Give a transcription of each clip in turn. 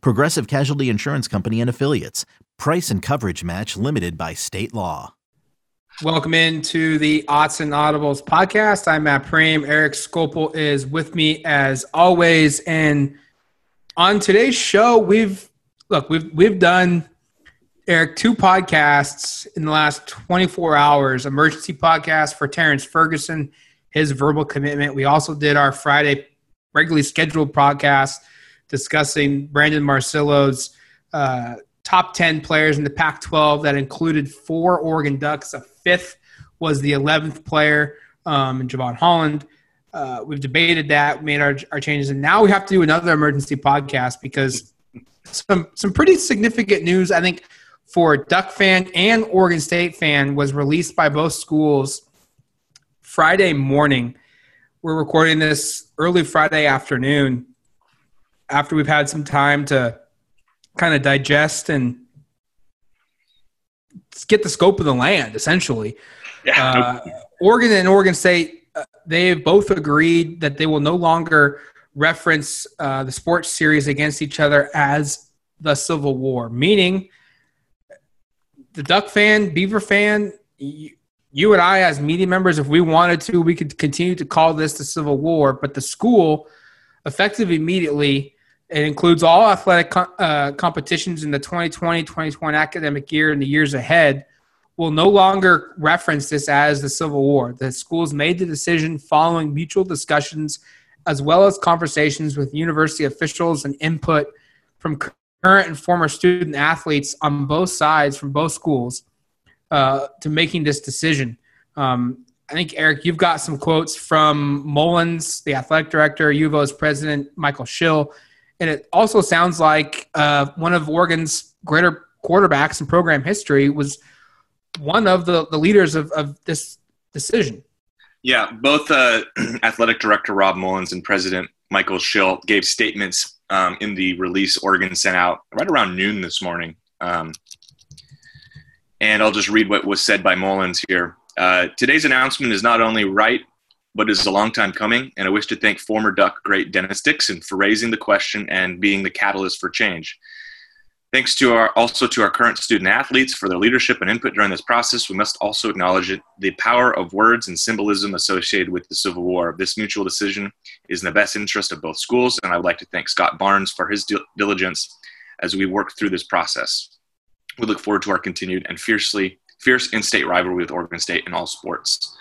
Progressive Casualty Insurance Company and Affiliates. Price and coverage match limited by state law. Welcome into the Odds and Audibles podcast. I'm Matt Prehm. Eric Skopil is with me as always. And on today's show, we've look, we've we've done Eric two podcasts in the last 24 hours. Emergency podcast for Terrance Ferguson his verbal commitment. We also did our Friday regularly scheduled podcast discussing Brandon Marcello's uh, top 10 players in the Pac 12 that included four Oregon Ducks. A fifth was the 11th player, um, and Jevon Holland. Uh, we've debated that, made our, our changes, and now we have to do another emergency podcast because some some pretty significant news, I think, for Duck fan and Oregon State fan was released by both schools Friday morning. We're recording this early Friday afternoon after we've had some time to kind of digest and get the scope of the land, essentially. Yeah. Uh, Oregon and Oregon State, uh, they have both agreed that they will no longer reference uh, the sports series against each other as the Civil War, meaning the Duck fan, Beaver fan, you and I, as media members, if we wanted to, we could continue to call this the Civil War. But the school, effective immediately, it includes all athletic uh, competitions in the 2020 2021 academic year and the years ahead, will no longer reference this as the Civil War. The schools made the decision following mutual discussions as well as conversations with university officials and input from current and former student athletes on both sides from both schools uh, to making this decision. Um, I think Eric, you've got some quotes from Mullens, the athletic director, UVO's president, Michael Schill, and it also sounds like uh, one of Oregon's greater quarterbacks in program history was one of the, the leaders of, of this decision. Yeah, both uh, athletic director Rob Mullens and president Michael Schill gave statements um, in the release Oregon sent out right around noon this morning. Um, and I'll just read what was said by Mullens here. Uh, today's announcement is not only right, but is a long time coming, and I wish to thank former Duck great Dennis Dixon for raising the question and being the catalyst for change. Thanks to our also to our current student athletes for their leadership and input during this process. We must also acknowledge it, the power of words and symbolism associated with the Civil War. This mutual decision is in the best interest of both schools, and I would like to thank Scott Barnes for his diligence as we work through this process we look forward to our continued and fiercely fierce in-state rivalry with Oregon State in all sports.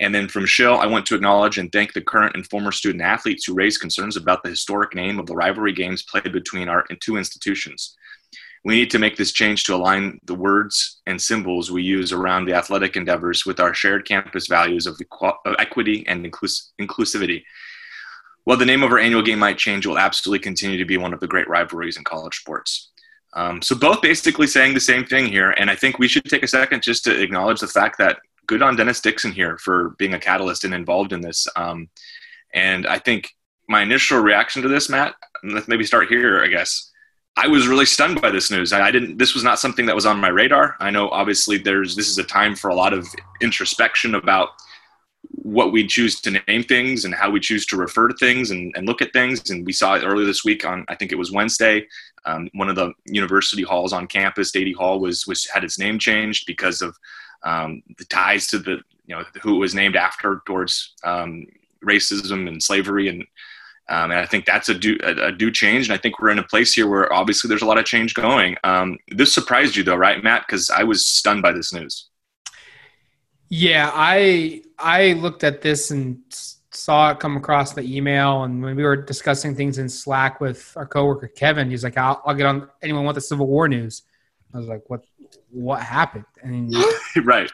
And then from Schill, I want to acknowledge and thank the current and former student athletes who raised concerns about the historic name of the rivalry games played between our two institutions. We need to make this change to align the words and symbols we use around the athletic endeavors with our shared campus values of, of equity and inclus- inclusivity. While the name of our annual game might change, it will absolutely continue to be one of the great rivalries in college sports. Um, so both basically saying the same thing here, and I think we should take a second just to acknowledge the fact that good on Dennis Dixon here for being a catalyst and involved in this. Um, and I think my initial reaction to this, Matt, let's maybe start here. I guess I was really stunned by this news. I didn't. This was not something that was on my radar. I know obviously there's this is a time for a lot of introspection about what we choose to name things and how we choose to refer to things and, and look at things. And we saw it earlier this week on, I think it was Wednesday, um, one of the university halls on campus, Deady Hall, was, was had its name changed because of um, the ties to the, you know, who it was named after towards um, racism and slavery. And, um, and I think that's a due, a, a, change. And I think we're in a place here where obviously there's a lot of change going. Um, this surprised you though, right, Matt? Because I was stunned by this news. Yeah, I I looked at this and saw it come across the email, and when we were discussing things in Slack with our coworker Kevin, he's like, "I'll, I'll get on anyone want the Civil War news." I was like, "What? What happened?" And right,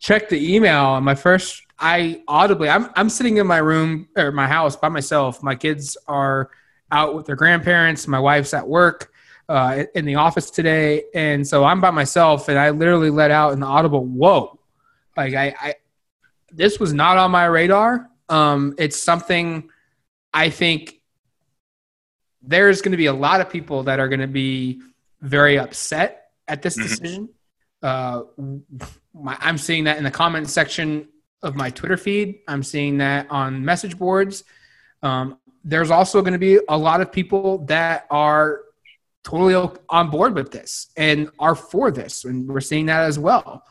check the email, and my first, I audibly, I'm I'm sitting in my room or my house by myself. My kids are out with their grandparents. My wife's at work. uh, in the office today, and so I'm by myself, and I literally let out an audible "whoa!" Like I, I this was not on my radar. Um, it's something I think there's going to be a lot of people that are going to be very upset at this mm-hmm. decision. Uh, my, I'm seeing that in the comment section of my Twitter feed. I'm seeing that on message boards. Um, there's also going to be a lot of people that are totally on board with this and are for this, and we're seeing that as well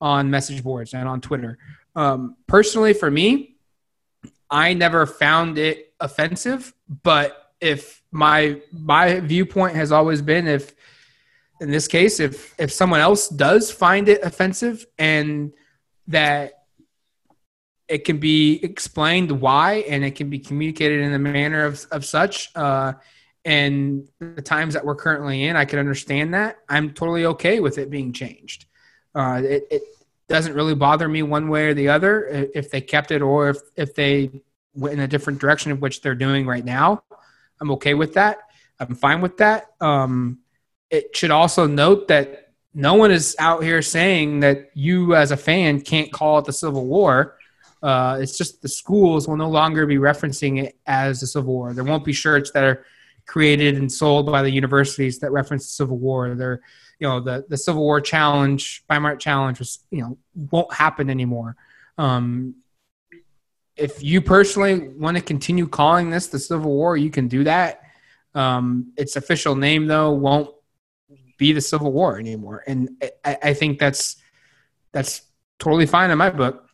on message boards and on Twitter. Um, personally, for me, I never found it offensive, but if my my viewpoint has always been if in this case if if someone else does find it offensive and that it can be explained why and it can be communicated in the manner of, of such uh, and the times that we're currently in i can understand that i'm totally okay with it being changed uh, it, it doesn't really bother me one way or the other if they kept it or if, if they went in a different direction of which they're doing right now. I'm okay with that. I'm fine with that. Um, it should also note that no one is out here saying that you as a fan can't call it the Civil War. Uh, it's just the schools will no longer be referencing it as the Civil War. There won't be shirts that are created and sold by the universities that reference the Civil War. There, you know the the Civil War challenge, Weimar challenge was you know won't happen anymore. Um, if you personally want to continue calling this the Civil War, you can do that. Um, its official name though won't be the Civil War anymore, and I, I think that's that's totally fine in my book.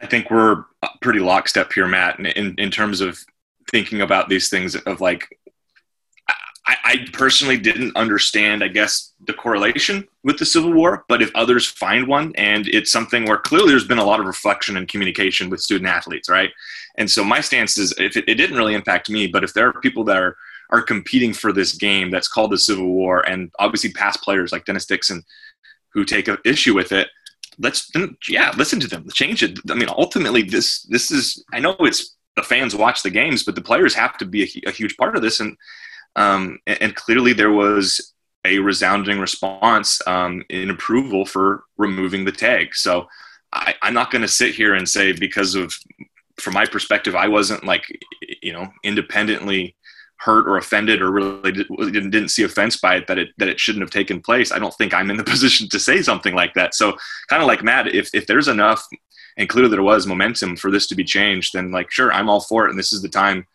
I think we're pretty lockstep here, Matt, in, in terms of thinking about these things of like I, I, personally didn't understand, I guess, the correlation with the Civil War. But if others find one, and it's something where clearly there's been a lot of reflection and communication with student athletes, right? And so my stance is, if it, it didn't really impact me, but if there are people that are are competing for this game that's called the Civil War, and obviously past players like Dennis Dixon who take an issue with it, let's yeah, listen to them, change it. I mean, ultimately, this this is I know it's the fans watch the games, but the players have to be a, a huge part of this, and um, and, clearly there was a resounding response um, in approval for removing the tag. So I, I'm not going to sit here and say because of, from my perspective, I wasn't like, you know, independently hurt or offended or really didn't, didn't see offense by it that it that it shouldn't have taken place. I don't think I'm in the position to say something like that. So kind of like Matt, if if there's enough and clearly there was momentum for this to be changed, then like sure, I'm all for it, and this is the time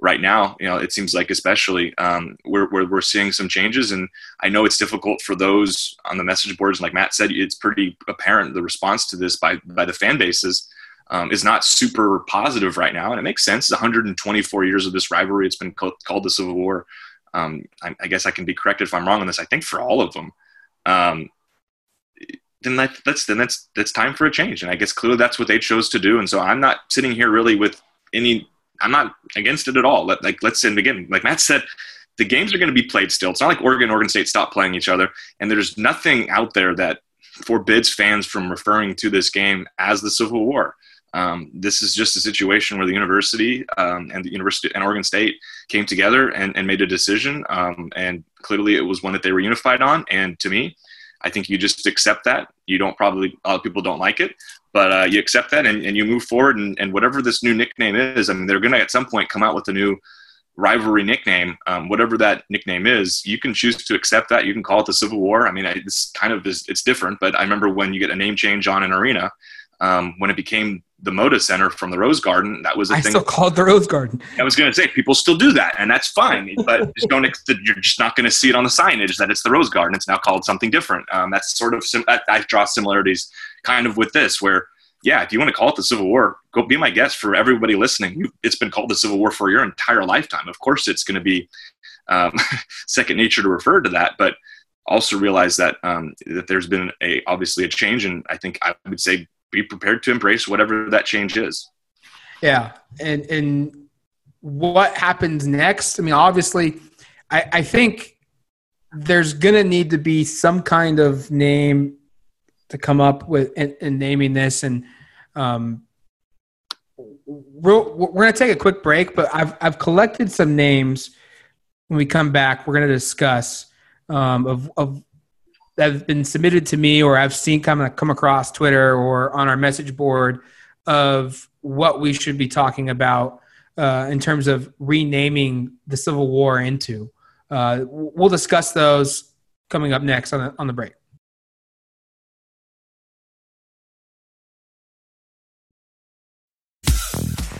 right now, you know, it seems like especially um, we're, we're, we're seeing some changes. And I know it's difficult for those on the message boards. Like Matt said, it's pretty apparent the response to this by, by the fan bases um, is not super positive right now. And it makes sense. 124 years of this rivalry. It's been called, called the Civil War. Um, I, I, guess I can be corrected if I'm wrong on this. I think for all of them, um, then that, that's then that's that's time for a change. And I guess clearly that's what they chose to do. And so I'm not sitting here really with any I'm not against it at all. Let, like let's and again, like Matt said, the games are going to be played still. It's not like Oregon, Oregon State stop playing each other, and there's nothing out there that forbids fans from referring to this game as the Civil War. Um, this is just a situation where the university um, and the university and Oregon State came together and, and made a decision, um, and clearly it was one that they were unified on. And to me, I think you just accept that. You don't probably a lot of people don't like it, but uh, you accept that and, and you move forward. And, and whatever this new nickname is, I mean, they're going to at some point come out with a new rivalry nickname, um, whatever that nickname is. You can choose to accept that. You can call it the Civil War. I mean, it's kind of it's different. But I remember when you get a name change on an arena, um, when it became the Moda Center from the Rose Garden, that was a I thing. still called the Rose Garden. I was going to say people still do that, and that's fine. but just don't. You're just not going to see it on the signage that it's the Rose Garden. It's now called something different. Um, that's sort of sim- I, I draw similarities kind of with this, where yeah, if you want to call it the Civil War, go be my guest for everybody listening. You, it's been called the Civil War for your entire lifetime. Of course, it's going to be um, second nature to refer to that, but also realize that um, that there's been a obviously a change, and I think I would say be prepared to embrace whatever that change is. Yeah, and and what happens next? I mean, obviously, I, I think there's gonna need to be some kind of name to come up with in naming this, and um, we're, we're gonna take a quick break, but I've I've collected some names when we come back, we're going to discuss um, of, of that have been submitted to me or I've seen come come across Twitter or on our message board of what we should be talking about uh, in terms of renaming the Civil War into. Uh, we'll discuss those coming up next on the, on the break.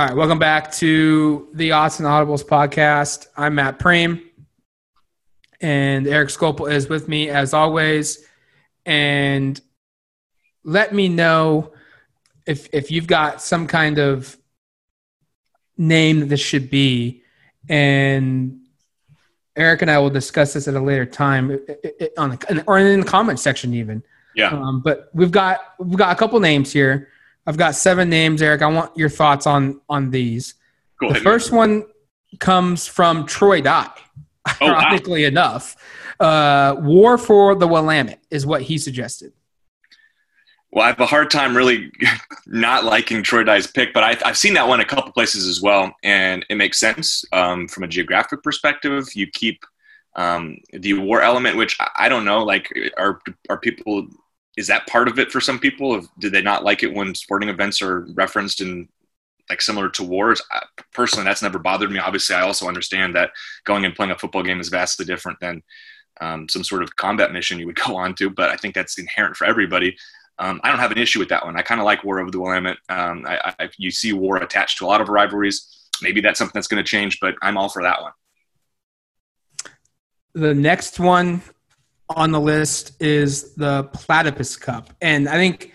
All right, welcome back to the Odds and Audibles podcast. I'm Matt Prehm, and Eric Skopil is with me as always. And let me know if if you've got some kind of name that this should be, and Eric and I will discuss this at a later time on the, or in the comment section even. Yeah. Um, but we've got we've got a couple names here. I've got seven names, Eric. I want your thoughts on on these. Go the ahead. first one comes from Troy Dye. Oh, wow. Ironically enough, uh, "War for the Willamette" is what he suggested. Well, I have a hard time really not liking Troy Dye's pick, but I, I've seen that one a couple places as well, and it makes sense um, from a geographic perspective. You keep um, the war element, which I- I don't know. Like, are are people? Is that part of it for some people? If, do they not like it when sporting events are referenced in like similar to wars? I, personally, that's never bothered me. Obviously, I also understand that going and playing a football game is vastly different than um, some sort of combat mission you would go on to. But I think that's inherent for everybody. Um, I don't have an issue with that one. I kind of like War of the Willamette. Um, I, I, you see war attached to a lot of rivalries. Maybe that's something that's going to change, but I'm all for that one. The next one on the list is the Platypus Cup, and I think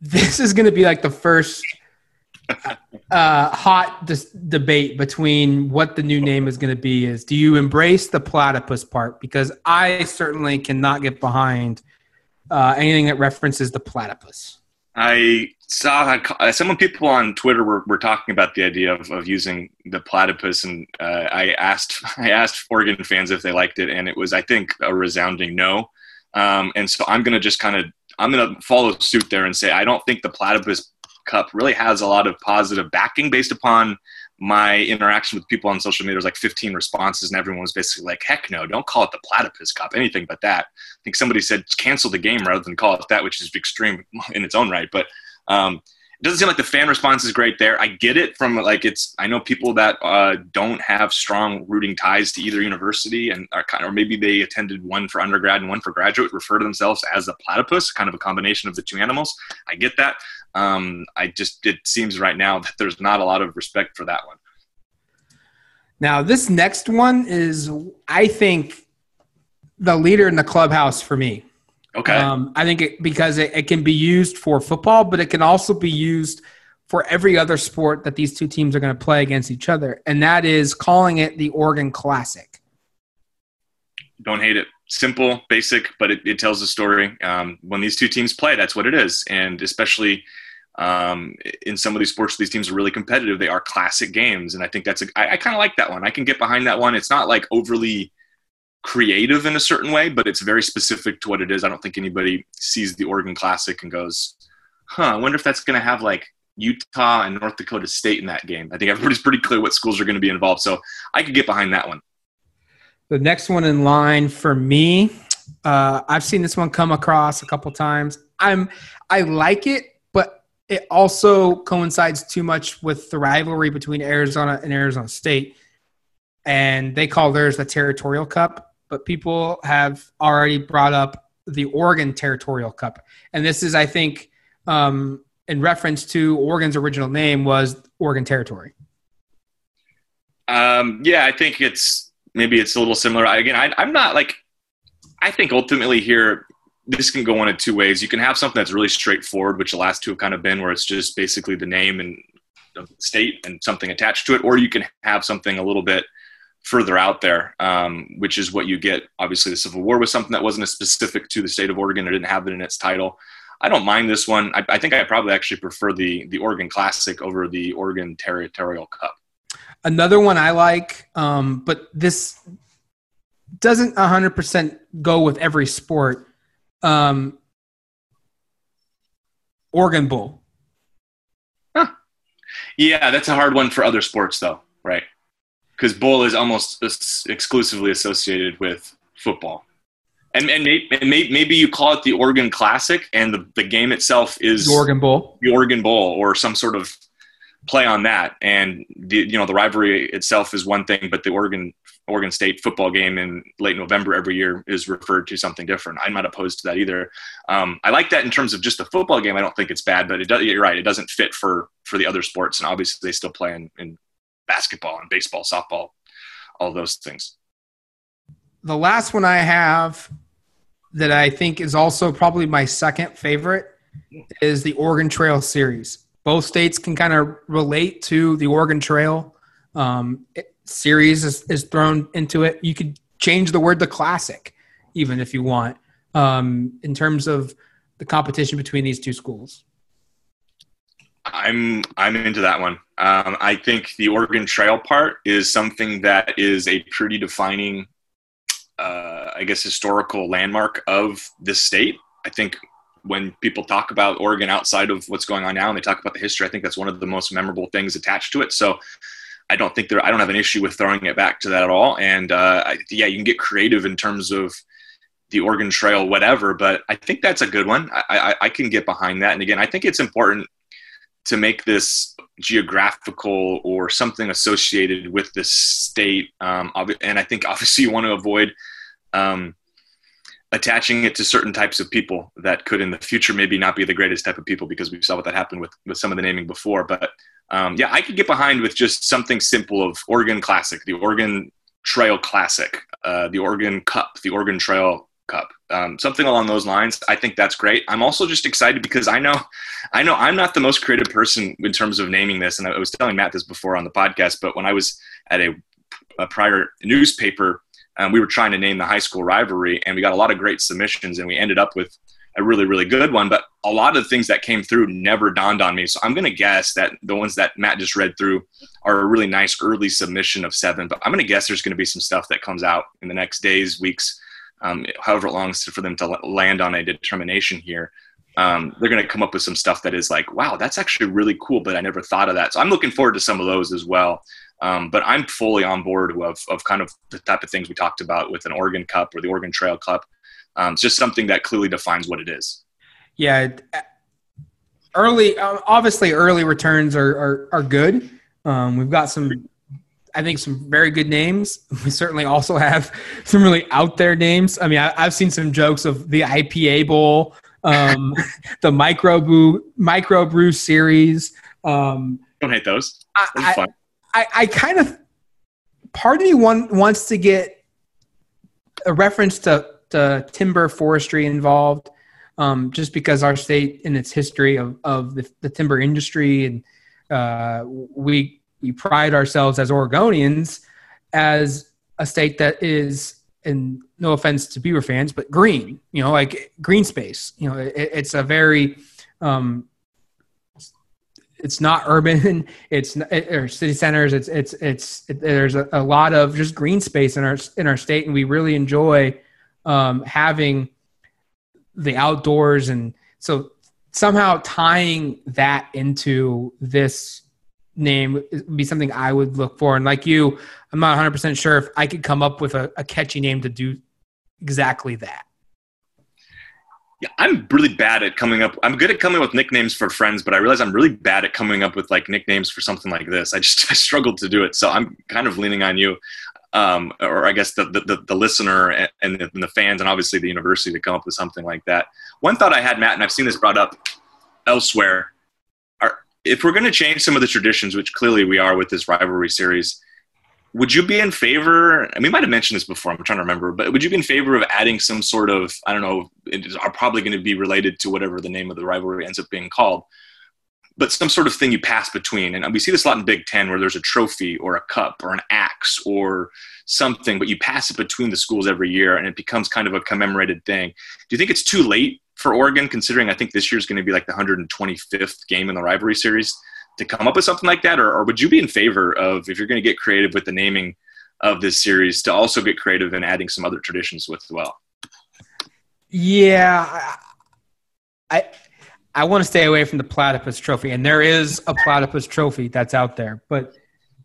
this is going to be like the first uh, hot dis- debate between what the new name is going to be. Is do you embrace the platypus part? Because I certainly cannot get behind uh, anything that references the platypus. I saw uh, some people on Twitter were, were talking about the idea of, of using the platypus, and uh, I asked I asked Oregon fans if they liked it, and it was I think a resounding no. Um, and so I'm gonna just kind of I'm gonna follow suit there and say I don't think the platypus cup really has a lot of positive backing based upon my interaction with people on social media. There's like 15 responses, and everyone was basically like, "Heck no! Don't call it the platypus cup. Anything but that." I think somebody said cancel the game rather than call it that, which is extreme in its own right. But um, it doesn't seem like the fan response is great there. I get it from like it's. I know people that uh, don't have strong rooting ties to either university, and kind of, or maybe they attended one for undergrad and one for graduate, refer to themselves as a platypus, kind of a combination of the two animals. I get that. Um, I just it seems right now that there's not a lot of respect for that one. Now, this next one is, I think, the leader in the clubhouse for me. Okay. Um, I think it, because it, it can be used for football, but it can also be used for every other sport that these two teams are going to play against each other, and that is calling it the Oregon Classic. Don't hate it. Simple, basic, but it, it tells a story. Um, when these two teams play, that's what it is, and especially um, in some of these sports, these teams are really competitive. They are classic games, and I think that's a. I, I kind of like that one. I can get behind that one. It's not like overly creative in a certain way, but it's very specific to what it is. I don't think anybody sees the Oregon Classic and goes, "Huh, I wonder if that's going to have like Utah and North Dakota State in that game." I think everybody's pretty clear what schools are going to be involved, so I could get behind that one. The next one in line for me Uh, I've seen this one come across a couple times. I'm I like it, but it also coincides too much with the rivalry between Arizona and Arizona State, and they call theirs the Territorial Cup. But people have already brought up the Oregon Territorial Cup, and this is, I think, um, in reference to Oregon's original name was Oregon Territory. Um, yeah, I think it's maybe it's a little similar. Again, I, I'm not like I think ultimately here this can go one of two ways. You can have something that's really straightforward, which the last two have kind of been, where it's just basically the name and state and something attached to it, or you can have something a little bit further out there, um, which is what you get. Obviously, the Civil War was something that wasn't as specific to the state of Oregon it didn't have it in its title. I don't mind this one. I, I think I probably actually prefer the the Oregon Classic over the Oregon Territorial Cup. Another one I like, um, but this doesn't 100% go with every sport. Um, Oregon Bowl. Huh. Yeah, that's a hard one for other sports, though, right? Because bowl is almost exclusively associated with football. And, and, maybe, and maybe you call it the Oregon Classic, and the, the game itself is the Oregon Bowl, the Oregon Bowl, or some sort of play on that. And the you know the rivalry itself is one thing, but the Oregon Oregon State football game in late November every year is referred to something different. I'm not opposed to that either. Um, I like that in terms of just the football game. I don't think it's bad, but it does, you're right. It doesn't fit for for the other sports, and obviously they still play in, in basketball and baseball, softball, all those things. The last one I have that I think is also probably my second favorite is the Oregon Trail series. Both states can kind of relate to the Oregon Trail. Um, it, series is, is thrown into it. You could change the word to classic, even if you want, um, in terms of the competition between these two schools. I'm I'm into that one. Um, I think the Oregon Trail part is something that is a pretty defining, uh, I guess, historical landmark of this state. I think when people talk about Oregon outside of what's going on now and they talk about the history, I think that's one of the most memorable things attached to it. So I don't think there. I don't have an issue with throwing it back to that at all. And uh, I, yeah, you can get creative in terms of the Oregon Trail, whatever. But I think that's a good one. I, I, I can get behind that. And again, I think it's important to make this geographical or something associated with the state. Um, and I think obviously you want to avoid um, attaching it to certain types of people that could in the future maybe not be the greatest type of people because we saw what that happened with, with some of the naming before. But um, yeah, I could get behind with just something simple of Oregon Classic, the Oregon Trail Classic, uh, the Oregon Cup, the Oregon Trail Cup, um, something along those lines. I think that's great. I'm also just excited because I know, I know I'm not the most creative person in terms of naming this, and I was telling Matt this before on the podcast. But when I was at a, a prior newspaper, um, we were trying to name the high school rivalry, and we got a lot of great submissions, and we ended up with a really really good one but a lot of the things that came through never dawned on me so i'm going to guess that the ones that matt just read through are a really nice early submission of seven but i'm going to guess there's going to be some stuff that comes out in the next days weeks um, however long for them to land on a determination here um, they're going to come up with some stuff that is like wow that's actually really cool but i never thought of that so i'm looking forward to some of those as well um, but i'm fully on board of, of kind of the type of things we talked about with an oregon cup or the oregon trail cup um, it's just something that clearly defines what it is. Yeah, early. Um, obviously, early returns are are, are good. Um, we've got some, I think, some very good names. We certainly also have some really out there names. I mean, I, have seen some jokes of the IPA Bowl, um, the Micro Brew Micro Brew Series. Um, Don't hate those. I, I, I kind of part of me want, wants to get a reference to uh, timber forestry involved, um, just because our state in its history of, of the, the timber industry and uh, we we pride ourselves as Oregonians as a state that is, and no offense to Beaver fans, but green. You know, like green space. You know, it, it's a very um, it's not urban it's or city centers it's it's it's it, there's a, a, lot of just green space in our in our state and we really enjoy um, having the outdoors and so somehow tying that into this name would be something I would look for. And like you, I'm not 100% sure if I could come up with a, a catchy name to do exactly that. Yeah, I'm really bad at coming up. I'm good at coming up with nicknames for friends, but I realize I'm really bad at coming up with like nicknames for something like this. I just I struggled to do it, so I'm kind of leaning on you, um, or I guess the the, the listener and, and, the, fans, and obviously the university to come up with something like that. One thought I had, Matt, and I've seen this brought up elsewhere, if we're going to change some of the traditions, which clearly we are with this rivalry series would you be in favor and we might have mentioned this before i'm trying to remember but would you be in favor of adding some sort of i don't know are probably going to be related to whatever the name of the rivalry ends up being called but some sort of thing you pass between? And we see this a lot in big ten where there's a trophy or a cup or an axe or something but you pass it between the schools every year and it becomes kind of a commemorated thing. Do you think it's too late for oregon considering i think this year is going to be like the 125th game in the rivalry series to come up with something like that, or, or would you be in favor of if you're going to get creative with the naming of this series to also get creative and adding some other traditions with as well? Yeah, I I want to stay away from the platypus trophy, and there is a platypus trophy that's out there, but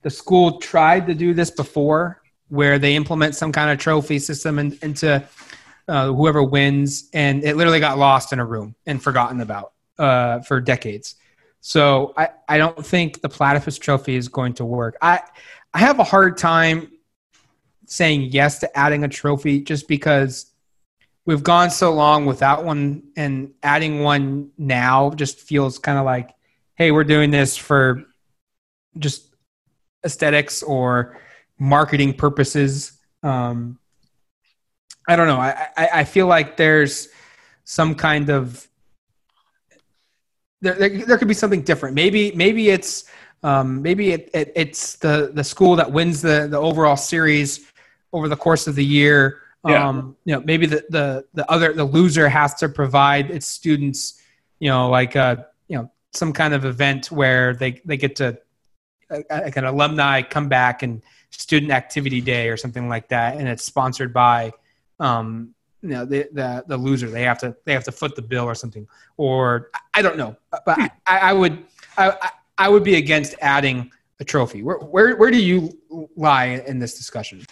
the school tried to do this before, where they implement some kind of trophy system in, into uh, whoever wins, and it literally got lost in a room and forgotten about uh, for decades. So I, I don't think the platypus trophy is going to work. I I have a hard time saying yes to adding a trophy just because we've gone so long without one and adding one now just feels kind of like hey we're doing this for just aesthetics or marketing purposes um, i don't know I, I, I feel like there's some kind of there, there, there could be something different. Maybe maybe it's um, maybe it, it, it's the the school that wins the the overall series over the course of the year. Yeah. Um, you know, maybe the, the the other the loser has to provide its students, you know, like a uh, you know some kind of event where they they get to like an alumni come back and student activity day or something like that, and it's sponsored by um, you know the, the the loser they have to they have to foot the bill or something. Or I don't know. But I, I would I I would be against adding a trophy. Where where where do you lie in this discussion?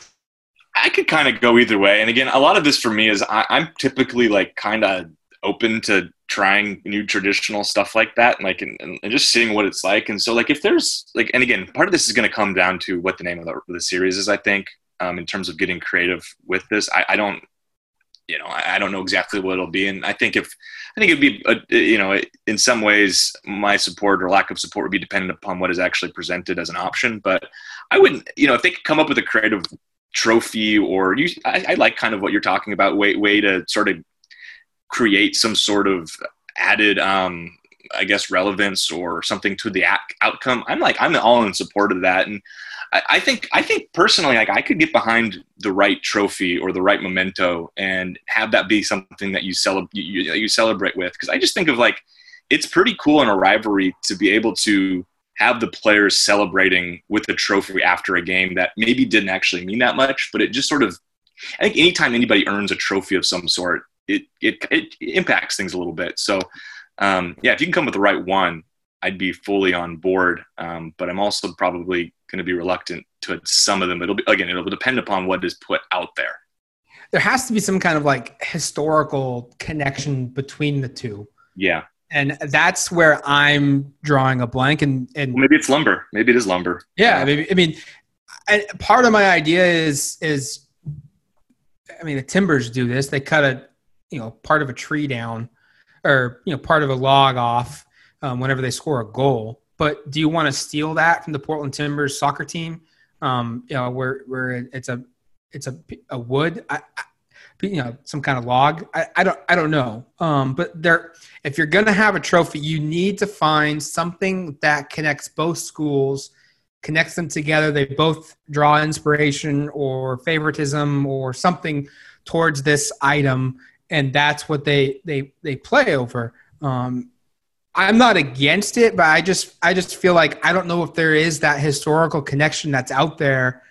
I could kind of go either way. And again a lot of this for me is I, I'm typically like kind of open to trying new traditional stuff like that and like and, and, just seeing what it's like. And so like if there's like and again part of this is going to come down to what the name of the, the series is i think um, in terms of getting creative with this I, I don't you know, I, I, don't know exactly what it'll be. And I think if, I think it'd be, a, you know, in some ways, my support or lack of support would be dependent upon what is actually presented as an option. But I wouldn't, you know, if they could come up with a creative trophy or you, I, I like kind of what you're talking about, way, way to sort of create some sort of added, um, I guess, relevance or something to the outcome. I'm like, I'm all in support of that. And I, think I think personally, like I could get behind the right trophy or the right memento and have that be something that you celebrate you, you celebrate with. Because I just think of like it's pretty cool in a rivalry to be able to have the players celebrating with a trophy after a game that maybe didn't actually mean that much, but it just sort of I think anytime anybody earns a trophy of some sort, it it, it impacts things a little bit. So um, yeah, if you can come with the right one, I'd be fully on board. Um, but I'm also probably going to be reluctant to some of them. It'll be again, it'll depend upon what is put out there. There has to be some kind of like historical connection between the two. Yeah. And that's where I'm drawing a blank. And, and well, maybe it's lumber. Maybe it is lumber. Yeah. Maybe, I mean, I, part of my idea is, is, I mean, the timbers do this. They cut a, you know, part of a tree down or, you know, part of a log off um, whenever they score a goal but do you want to steal that from the Portland Timbers soccer team? Um, you know, where where it's a it's a, a wood, I, I, you know, some kind of log. I, I don't I don't know. Um, but there, if you're gonna have a trophy, you need to find something that connects both schools, connects them together. They both draw inspiration or favoritism or something towards this item, and that's what they they they play over. Um, I'm not against it, but I just I just feel like I don't know if there is that historical connection that's out there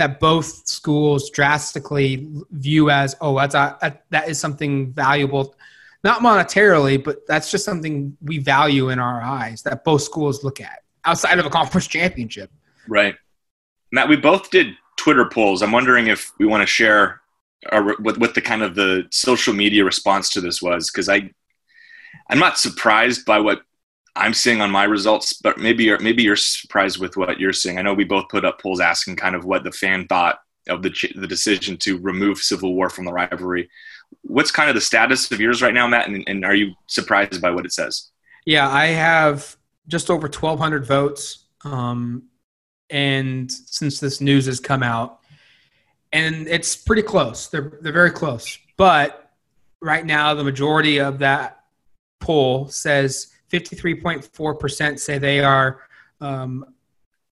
that both schools drastically view as oh that's a, that is something valuable not monetarily but that's just something we value in our eyes that both schools look at outside of a conference championship. Right. Matt we both did twitter polls. I'm wondering if we want to share uh, what, what the kind of the social media response to this was because I I'm not surprised by what I'm seeing on my results, but maybe you're maybe you're surprised with what you're seeing. I know we both put up polls asking kind of what the fan thought of the the decision to remove Civil War from the rivalry. What's kind of the status of yours right now, Matt? And, and are you surprised by what it says? Yeah, I have just over 1,200 votes, um, and since this news has come out, and it's pretty close. They're they're very close, but right now the majority of that poll says 53.4% say they are um,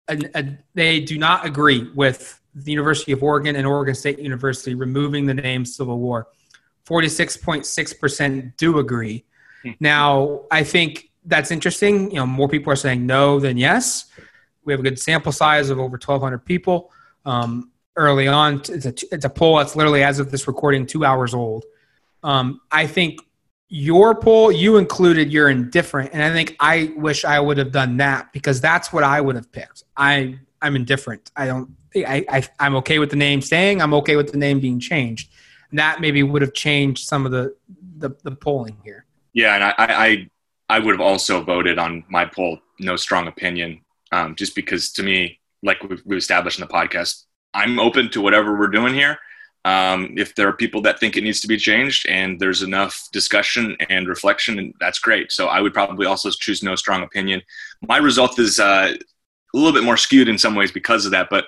a, a, they do not agree with the University of Oregon and Oregon State University removing the name Civil War. 46.6% do agree. Hmm. Now, I think that's interesting. You know, more people are saying no than yes. We have a good sample size of over 1,200 people. Um, early on, it's a, it's a poll that's literally, as of this recording, two hours old. Um, I think your poll, you included you're indifferent, and I think I wish I would have done that because that's what I would have picked. I I'm indifferent. I don't. I, I I'm okay with the name staying. I'm okay with the name being changed. That maybe would have changed some of the the, the polling here. Yeah, and I, I I would have also voted on my poll, no strong opinion, um, just because to me, like we've established in the podcast, I'm open to whatever we're doing here. Um, if there are people that think it needs to be changed and there's enough discussion and reflection, and that's great. So I would probably also choose no strong opinion. My result is uh, a little bit more skewed in some ways because of that, but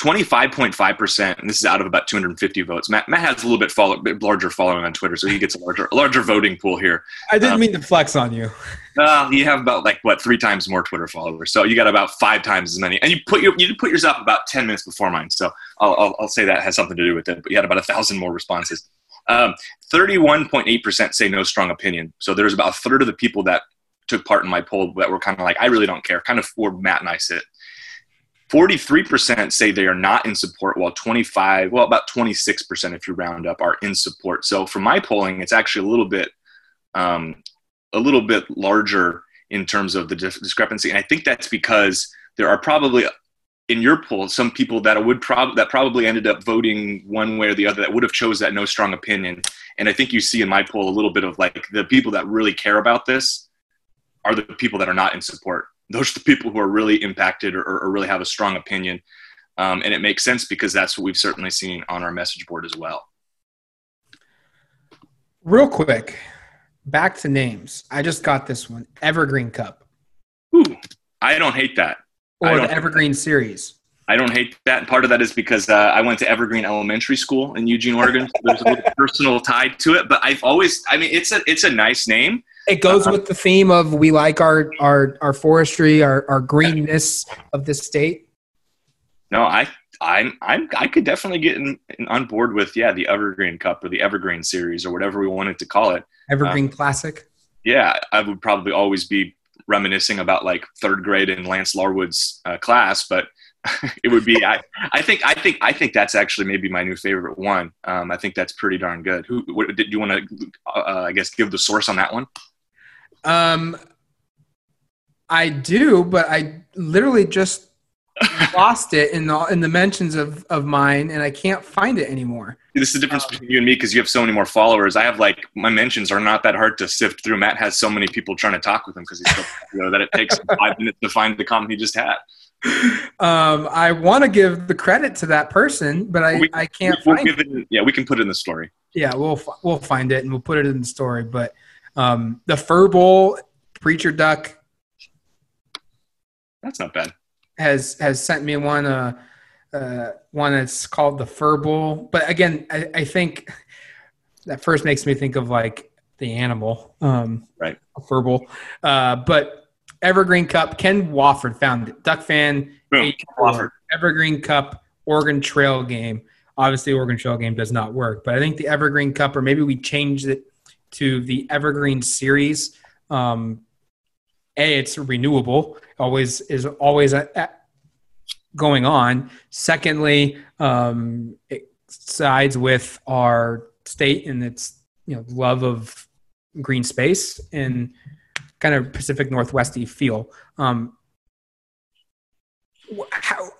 25.5%, and this is out of about 250 votes. Matt, Matt has a little bit, follow, bit larger following on Twitter, so he gets a larger, a larger voting pool here. I didn't um, mean to flex on you. Uh, you have about like what three times more Twitter followers, so you got about five times as many, and you put your you put yours up about 10 minutes before mine. So I'll, I'll, I'll say that has something to do with it. But you had about a thousand more responses. Um, 31.8% say no strong opinion. So there's about a third of the people that took part in my poll that were kind of like, I really don't care, kind of where Matt and I sit. 43% say they are not in support, while 25, well, about 26% if you round up, are in support. So for my polling, it's actually a little bit, um, a little bit larger in terms of the discrepancy. And I think that's because there are probably in your poll some people that would prob- that probably ended up voting one way or the other that would have chose that no strong opinion. And I think you see in my poll a little bit of like the people that really care about this are the people that are not in support those are the people who are really impacted or, or really have a strong opinion. Um, and it makes sense because that's what we've certainly seen on our message board as well. Real quick, back to names. I just got this one Evergreen Cup. Ooh, I don't hate that. Or the Evergreen Series. I don't hate that. Part of that is because uh, I went to Evergreen Elementary School in Eugene, Oregon. So there's a little personal tie to it. But I've always, I mean, it's a it's a nice name. It goes with the theme of we like our our our forestry, our our greenness of this state. No, I I'm I'm I could definitely get in, in, on board with yeah the Evergreen Cup or the Evergreen Series or whatever we wanted to call it. Evergreen um, Classic. Yeah, I would probably always be reminiscing about like third grade in Lance Larwood's uh, class, but it would be I, I think I think I think that's actually maybe my new favorite one. Um, I think that's pretty darn good. Who what, did you want to uh, I guess give the source on that one? Um, I do, but I literally just lost it in the in the mentions of of mine, and I can't find it anymore. This is the difference um, between you and me because you have so many more followers. I have like my mentions are not that hard to sift through. Matt has so many people trying to talk with him because he's so popular that it takes five minutes to find the comment he just had. Um, I want to give the credit to that person, but I, we, I can't we'll find it. it. Yeah, we can put it in the story. Yeah, we'll we'll find it and we'll put it in the story. But um, the Fur Bowl Preacher Duck. That's not bad. Has has sent me one uh, uh, one that's called the Fur Bowl, but again, I, I think that first makes me think of like the animal, um, right? A fur bowl, uh, but Evergreen Cup. Ken Wofford found it. Duck fan. Boom, Wofford. Evergreen Cup Oregon Trail game. Obviously, Oregon Trail game does not work, but I think the Evergreen Cup, or maybe we changed it to the Evergreen Series. Um, a, it's renewable, always is always a, a going on. Secondly, um, it sides with our state and its you know love of green space and kind of Pacific Northwesty feel. Um, how,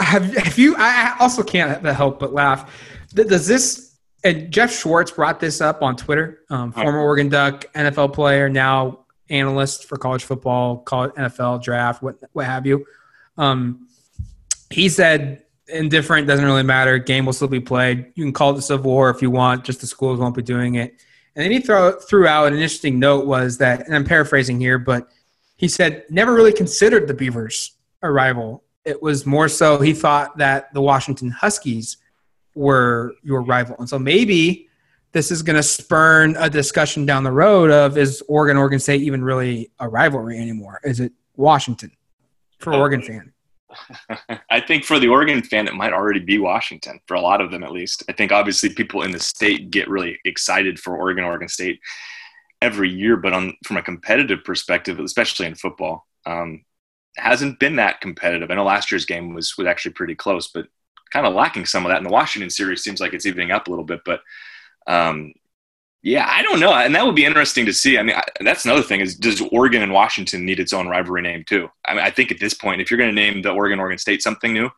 have have you? I also can't help but laugh does this and Geoff Schwartz brought this up on Twitter, um, former Oregon Duck, NFL player, now analyst for college football, college NFL draft, what what have you. Um, he said indifferent doesn't really matter. Game will still be played. You can call it the Civil War if you want. Just the schools won't be doing it. And then he throw, threw out an interesting note was that, and I'm paraphrasing here, but he said never really considered the Beavers a rival. It was more so he thought that the Washington Huskies were your rival, and so maybe this is going to spurn a discussion down the road of is Oregon Oregon State even really a rivalry anymore? Is it Washington for oh, Oregon fan? I think for the Oregon fan, it might already be Washington for a lot of them, at least. I think obviously people in the state get really excited for Oregon, Oregon State every year, but on from a competitive perspective, especially in football, um, hasn't been that competitive. I know last year's game was was actually pretty close, but kind of lacking some of that. In the Washington series, seems like it's evening up a little bit, but um, yeah, I don't know, and that would be interesting to see. I mean, I, that's another thing: is does Oregon and Washington need its own rivalry name too? I mean, I think at this point, if you're going to name the Oregon Oregon State something new,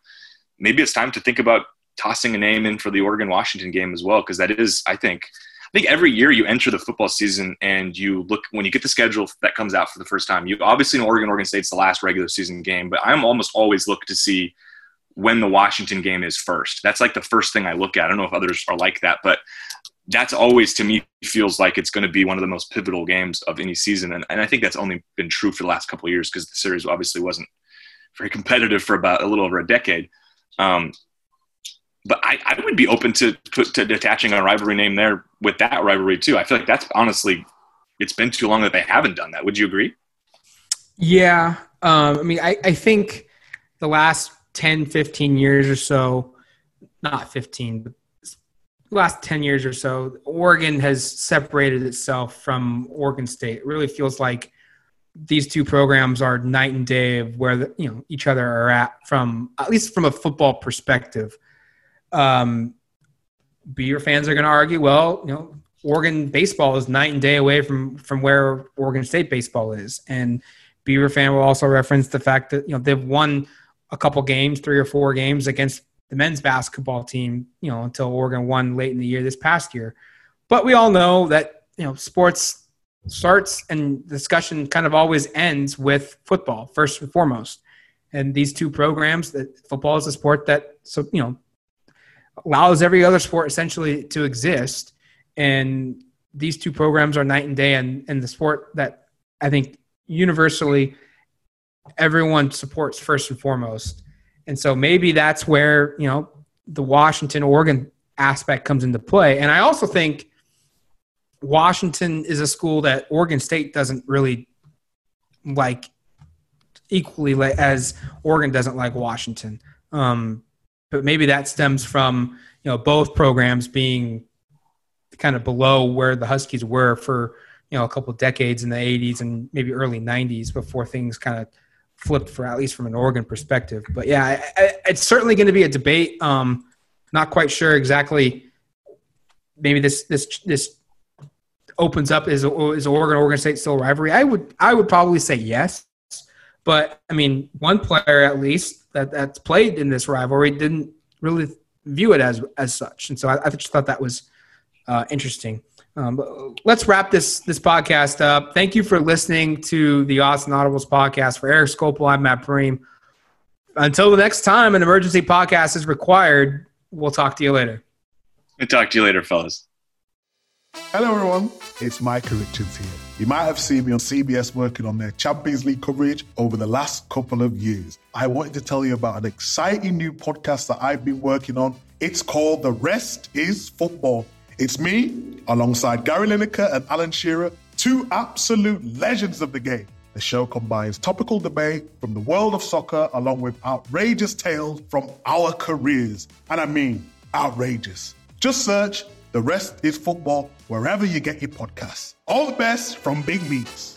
maybe it's time to think about tossing a name in for the Oregon Washington game as well, because that is, I think, I think every year you enter the football season and you look when you get the schedule that comes out for the first time. You obviously know Oregon Oregon State's the last regular season game, but I'm almost always look to see when the Washington game is first. That's like the first thing I look at. I don't know if others are like that, but that's always to me feels like it's going to be one of the most pivotal games of any season. And, and I think that's only been true for the last couple of years because the series obviously wasn't very competitive for about a little over a decade. Um, but I, I, would be open to, to, attaching a rivalry name there with that rivalry too. I feel like that's honestly, it's been too long that they haven't done that. Would you agree? Yeah. Um, I mean, I, I think the last 10, 15 years or so, not 15, but last 10 years or so, Oregon has separated itself from Oregon State. It really feels like these two programs are night and day of where the, you know each other are at from at least from a football perspective. Um, Beaver fans are going to argue, well, you know, Oregon baseball is night and day away from from where Oregon State baseball is, and Beaver fan will also reference the fact that you know they've won a couple games, three or four games against the men's basketball team, you know, until Oregon won late in the year this past year. But we all know that, you know, sports starts and discussion kind of always ends with football first and foremost. And these two programs that football is a sport that so you know allows every other sport essentially to exist. And these two programs are night and day and, and the sport that I think universally everyone supports first and foremost. And so maybe that's where, you know, the Washington Oregon aspect comes into play. And I also think Washington is a school that Oregon State doesn't really like equally as Oregon doesn't like Washington. Um, but maybe that stems from you know both programs being kind of below where the Huskies were for you know a couple decades in the 80s and maybe early 90s before things kind of flipped for at least from an Oregon perspective. But yeah, I, I, it's certainly going to be a debate. Um, not quite sure exactly. Maybe this this this opens up is is Oregon Oregon State still rivalry? I would I would probably say yes, but I mean one player at least that that's played in this rivalry didn't really view it as as such, and so I, I just thought that was uh, interesting. Um, let's wrap this this podcast up. Thank you for listening to the Odds and Audibles podcast. For Eric Skopil, I'm Matt Prehm. Until the next time an emergency podcast is required, we'll talk to you later. We'll talk to you later, fellas. Hello, everyone. It's Micah Richards here. You might have seen me on CBS working on their Champions League coverage over the last couple of years. I wanted to tell you about an exciting new podcast that I've been working on. It's called The Rest is Football. It's me, alongside Gary Lineker and Alan Shearer, two absolute legends of the game. The show combines topical debate from the world of soccer along with outrageous tales from our careers. And I mean, outrageous. Just search The Rest is Football wherever you get your podcasts. All the best from Big Meats.